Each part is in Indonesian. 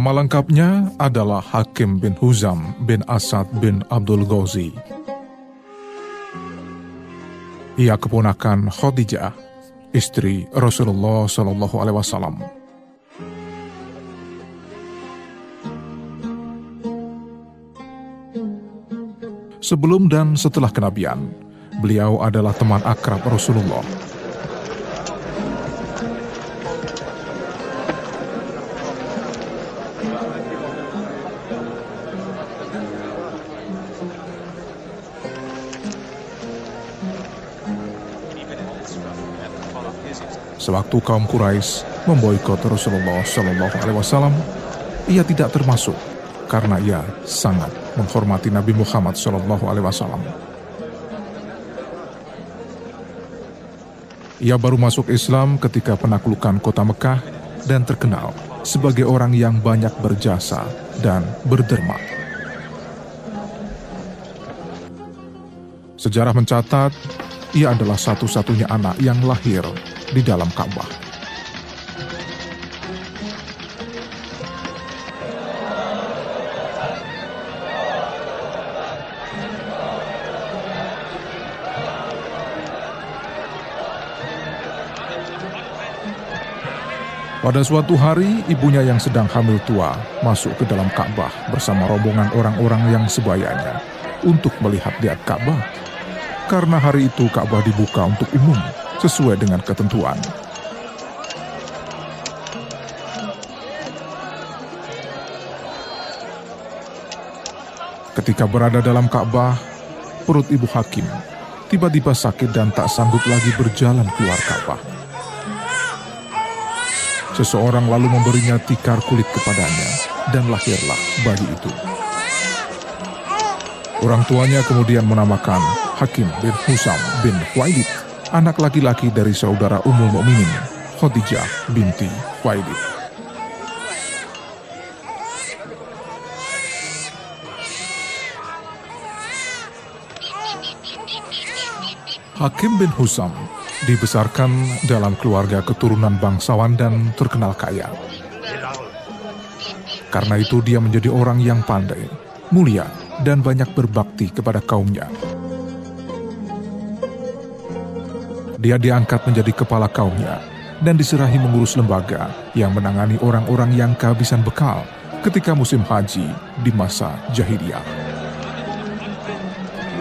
Nama lengkapnya adalah Hakim bin Huzam bin Asad bin Abdul Ghazi. Ia keponakan Khadijah, istri Rasulullah Shallallahu Alaihi Wasallam. Sebelum dan setelah kenabian, beliau adalah teman akrab Rasulullah Sewaktu kaum Quraisy memboikot Rasulullah Shallallahu Alaihi Wasallam, ia tidak termasuk karena ia sangat menghormati Nabi Muhammad Shallallahu Alaihi Wasallam. Ia baru masuk Islam ketika penaklukan kota Mekah dan terkenal sebagai orang yang banyak berjasa dan berderma. Sejarah mencatat, ia adalah satu-satunya anak yang lahir di dalam Ka'bah. Pada suatu hari, ibunya yang sedang hamil tua masuk ke dalam Ka'bah bersama rombongan orang-orang yang sebayanya untuk melihat lihat Ka'bah. Karena hari itu Ka'bah dibuka untuk umum sesuai dengan ketentuan. Ketika berada dalam Ka'bah, perut ibu Hakim tiba-tiba sakit dan tak sanggup lagi berjalan keluar Ka'bah. Seseorang lalu memberinya tikar kulit kepadanya dan lahirlah bayi itu. Orang tuanya kemudian menamakan Hakim bin Husam bin Khuwailid anak laki-laki dari saudara Ummul Mukminin Khadijah binti Khuwailid. Hakim bin Husam dibesarkan dalam keluarga keturunan bangsawan dan terkenal kaya. Karena itu dia menjadi orang yang pandai, mulia, dan banyak berbakti kepada kaumnya. Dia diangkat menjadi kepala kaumnya dan diserahi mengurus lembaga yang menangani orang-orang yang kehabisan bekal ketika musim haji di masa jahiliyah.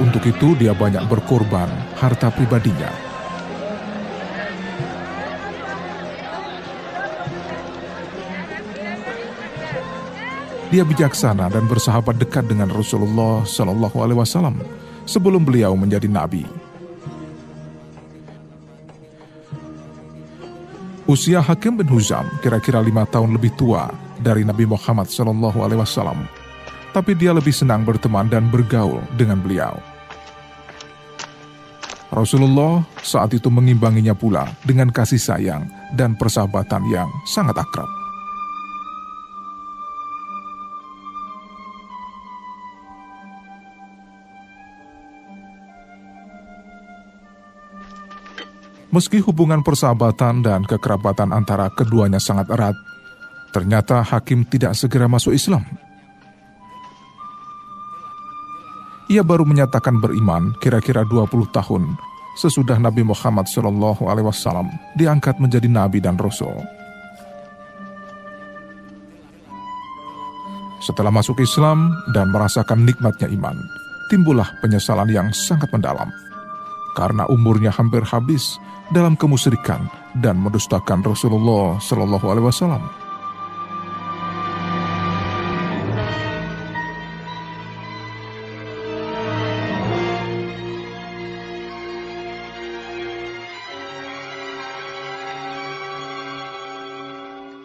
Untuk itu dia banyak berkorban harta pribadinya. Dia bijaksana dan bersahabat dekat dengan Rasulullah Shallallahu Alaihi Wasallam sebelum beliau menjadi nabi. Usia Hakim bin Huzam kira-kira lima tahun lebih tua dari Nabi Muhammad Shallallahu Alaihi Wasallam, tapi dia lebih senang berteman dan bergaul dengan beliau. Rasulullah saat itu mengimbanginya pula dengan kasih sayang dan persahabatan yang sangat akrab. Meski hubungan persahabatan dan kekerabatan antara keduanya sangat erat, ternyata Hakim tidak segera masuk Islam. Ia baru menyatakan beriman kira-kira 20 tahun sesudah Nabi Muhammad Shallallahu Alaihi Wasallam diangkat menjadi nabi dan rasul. Setelah masuk Islam dan merasakan nikmatnya iman, timbullah penyesalan yang sangat mendalam karena umurnya hampir habis dalam kemusyrikan dan mendustakan Rasulullah Shallallahu Alaihi Wasallam.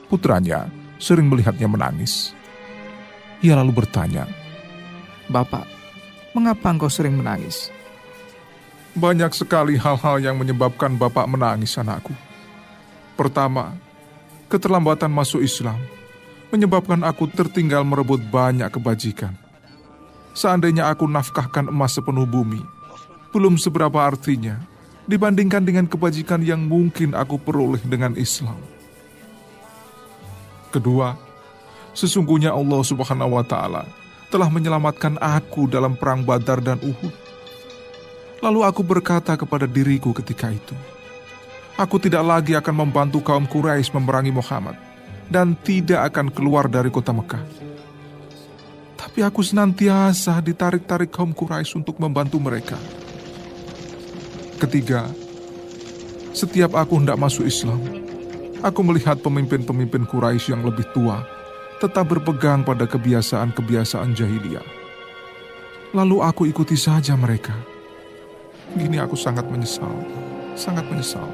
Putranya sering melihatnya menangis. Ia lalu bertanya, Bapak, mengapa engkau sering menangis? Banyak sekali hal-hal yang menyebabkan bapak menangis anakku. Pertama, keterlambatan masuk Islam menyebabkan aku tertinggal merebut banyak kebajikan. Seandainya aku nafkahkan emas sepenuh bumi, belum seberapa artinya dibandingkan dengan kebajikan yang mungkin aku peroleh dengan Islam. Kedua, Sesungguhnya Allah Subhanahu wa taala telah menyelamatkan aku dalam perang Badar dan Uhud. Lalu aku berkata kepada diriku ketika itu, aku tidak lagi akan membantu kaum Quraisy memerangi Muhammad dan tidak akan keluar dari kota Mekah. Tapi aku senantiasa ditarik-tarik kaum Quraisy untuk membantu mereka. Ketiga, setiap aku hendak masuk Islam, aku melihat pemimpin-pemimpin Quraisy yang lebih tua tetap berpegang pada kebiasaan-kebiasaan jahiliyah. Lalu aku ikuti saja mereka. Gini aku sangat menyesal, sangat menyesal.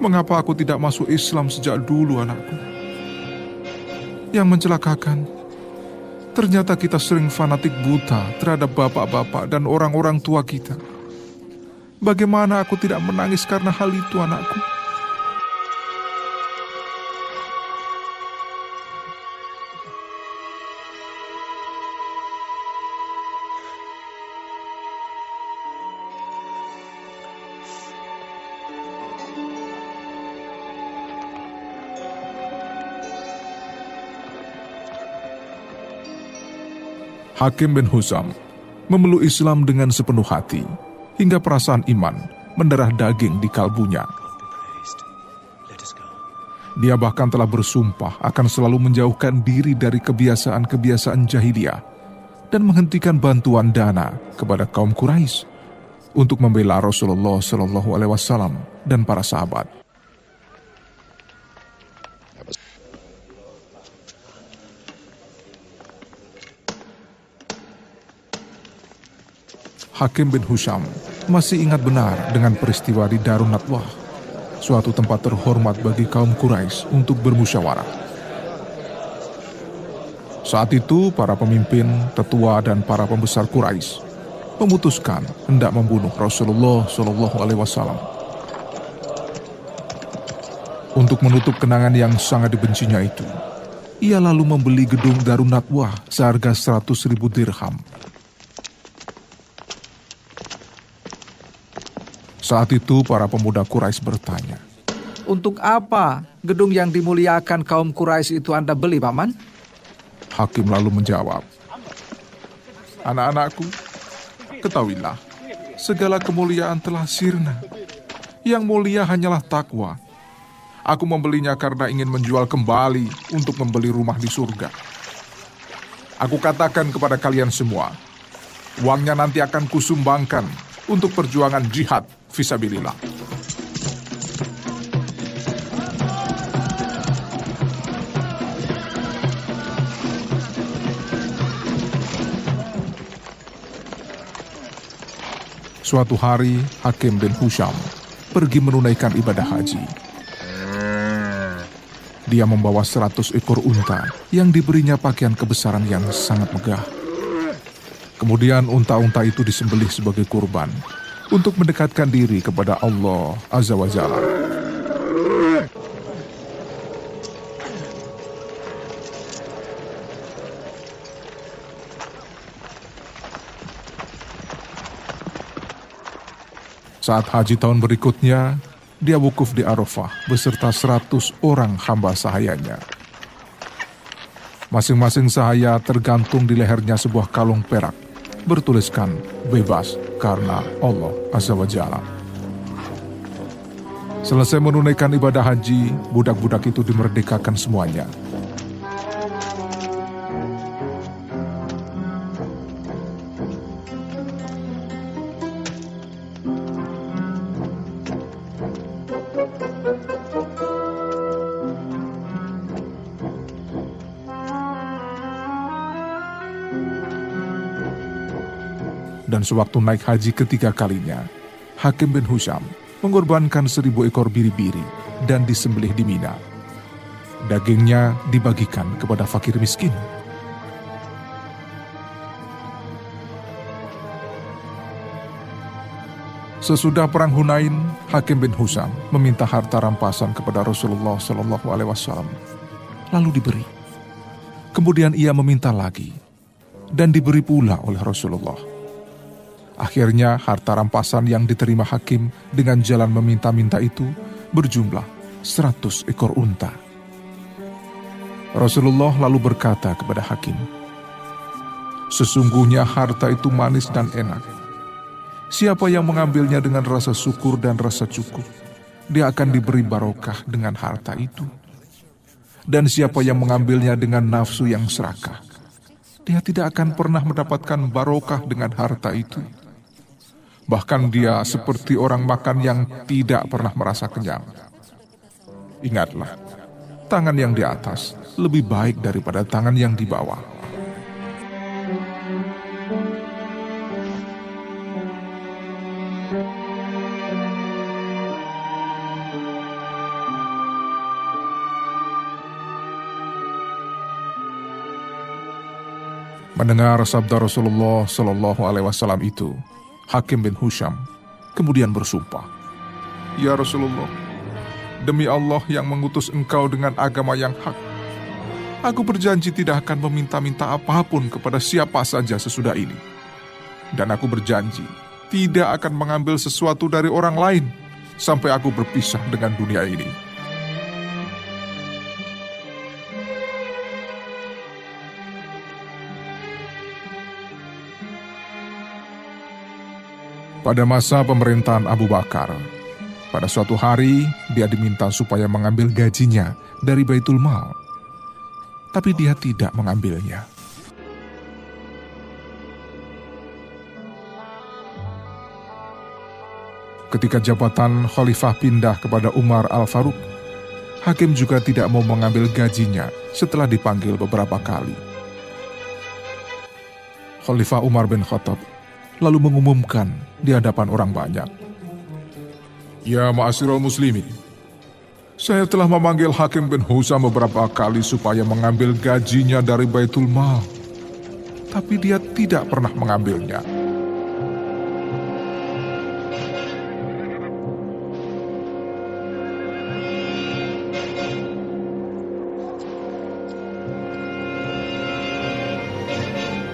Mengapa aku tidak masuk Islam sejak dulu anakku? Yang mencelakakan, ternyata kita sering fanatik buta terhadap bapak-bapak dan orang-orang tua kita. Bagaimana aku tidak menangis karena hal itu anakku? Hakim bin Husam memeluk Islam dengan sepenuh hati, hingga perasaan iman mendarah daging di kalbunya. Dia bahkan telah bersumpah akan selalu menjauhkan diri dari kebiasaan-kebiasaan jahiliyah dan menghentikan bantuan dana kepada kaum Quraisy untuk membela Rasulullah Shallallahu Alaihi Wasallam dan para sahabat. Hakim bin Husham masih ingat benar dengan peristiwa di Darun Nadwah, suatu tempat terhormat bagi kaum Quraisy untuk bermusyawarah. Saat itu, para pemimpin, tetua, dan para pembesar Quraisy memutuskan hendak membunuh Rasulullah Shallallahu Alaihi Wasallam. Untuk menutup kenangan yang sangat dibencinya itu, ia lalu membeli gedung Darun Nadwah seharga 100 ribu dirham Saat itu para pemuda Quraisy bertanya, Untuk apa gedung yang dimuliakan kaum Quraisy itu Anda beli, Paman? Hakim lalu menjawab, Anak-anakku, ketahuilah, segala kemuliaan telah sirna. Yang mulia hanyalah takwa. Aku membelinya karena ingin menjual kembali untuk membeli rumah di surga. Aku katakan kepada kalian semua, uangnya nanti akan kusumbangkan untuk perjuangan jihad visabilillah. Suatu hari, Hakim bin Husham pergi menunaikan ibadah haji. Dia membawa seratus ekor unta yang diberinya pakaian kebesaran yang sangat megah. Kemudian unta-unta itu disembelih sebagai kurban untuk mendekatkan diri kepada Allah Azza wa Jalla. Saat haji tahun berikutnya, dia wukuf di Arafah beserta seratus orang hamba sahayanya. Masing-masing sahaya tergantung di lehernya sebuah kalung perak bertuliskan bebas karena Allah Azza wa Jalla. Selesai menunaikan ibadah haji, budak-budak itu dimerdekakan semuanya. Dan sewaktu naik haji ketiga kalinya, Hakim bin Husham mengorbankan seribu ekor biri-biri dan disembelih di Mina. Dagingnya dibagikan kepada fakir miskin. Sesudah perang Hunain, Hakim bin Husam meminta harta rampasan kepada Rasulullah Shallallahu Alaihi Wasallam, lalu diberi. Kemudian ia meminta lagi, dan diberi pula oleh Rasulullah. Akhirnya harta rampasan yang diterima hakim dengan jalan meminta-minta itu berjumlah 100 ekor unta. Rasulullah lalu berkata kepada hakim, Sesungguhnya harta itu manis dan enak. Siapa yang mengambilnya dengan rasa syukur dan rasa cukup, dia akan diberi barokah dengan harta itu. Dan siapa yang mengambilnya dengan nafsu yang serakah, dia tidak akan pernah mendapatkan barokah dengan harta itu. Bahkan dia seperti orang makan yang tidak pernah merasa kenyang. Ingatlah, tangan yang di atas lebih baik daripada tangan yang di bawah. Mendengar sabda Rasulullah Shallallahu Alaihi Wasallam itu, Hakim bin Husham kemudian bersumpah, Ya Rasulullah, demi Allah yang mengutus engkau dengan agama yang hak, aku berjanji tidak akan meminta-minta apa pun kepada siapa saja sesudah ini. Dan aku berjanji tidak akan mengambil sesuatu dari orang lain sampai aku berpisah dengan dunia ini. Pada masa pemerintahan Abu Bakar, pada suatu hari dia diminta supaya mengambil gajinya dari Baitul Mal. Tapi dia tidak mengambilnya. Ketika jabatan khalifah pindah kepada Umar Al-Faruq, hakim juga tidak mau mengambil gajinya setelah dipanggil beberapa kali. Khalifah Umar bin Khattab lalu mengumumkan di hadapan orang banyak. Ya ma'asirul muslimin, saya telah memanggil Hakim bin Husam beberapa kali supaya mengambil gajinya dari Baitul Mal. Tapi dia tidak pernah mengambilnya.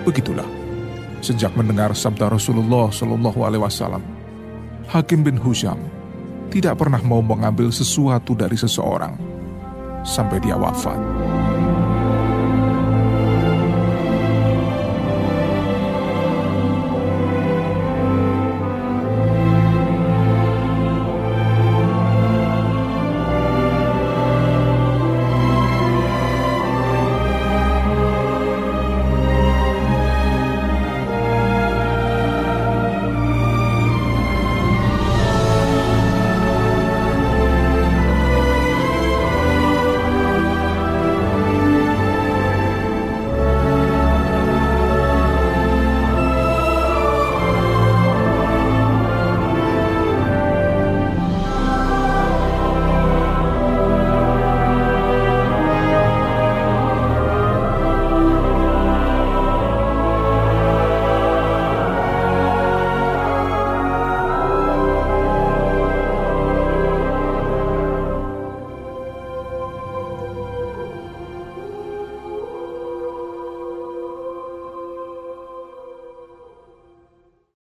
Begitulah Sejak mendengar sabda Rasulullah Shallallahu Alaihi Wasallam, Hakim bin Husham tidak pernah mau mengambil sesuatu dari seseorang sampai dia wafat.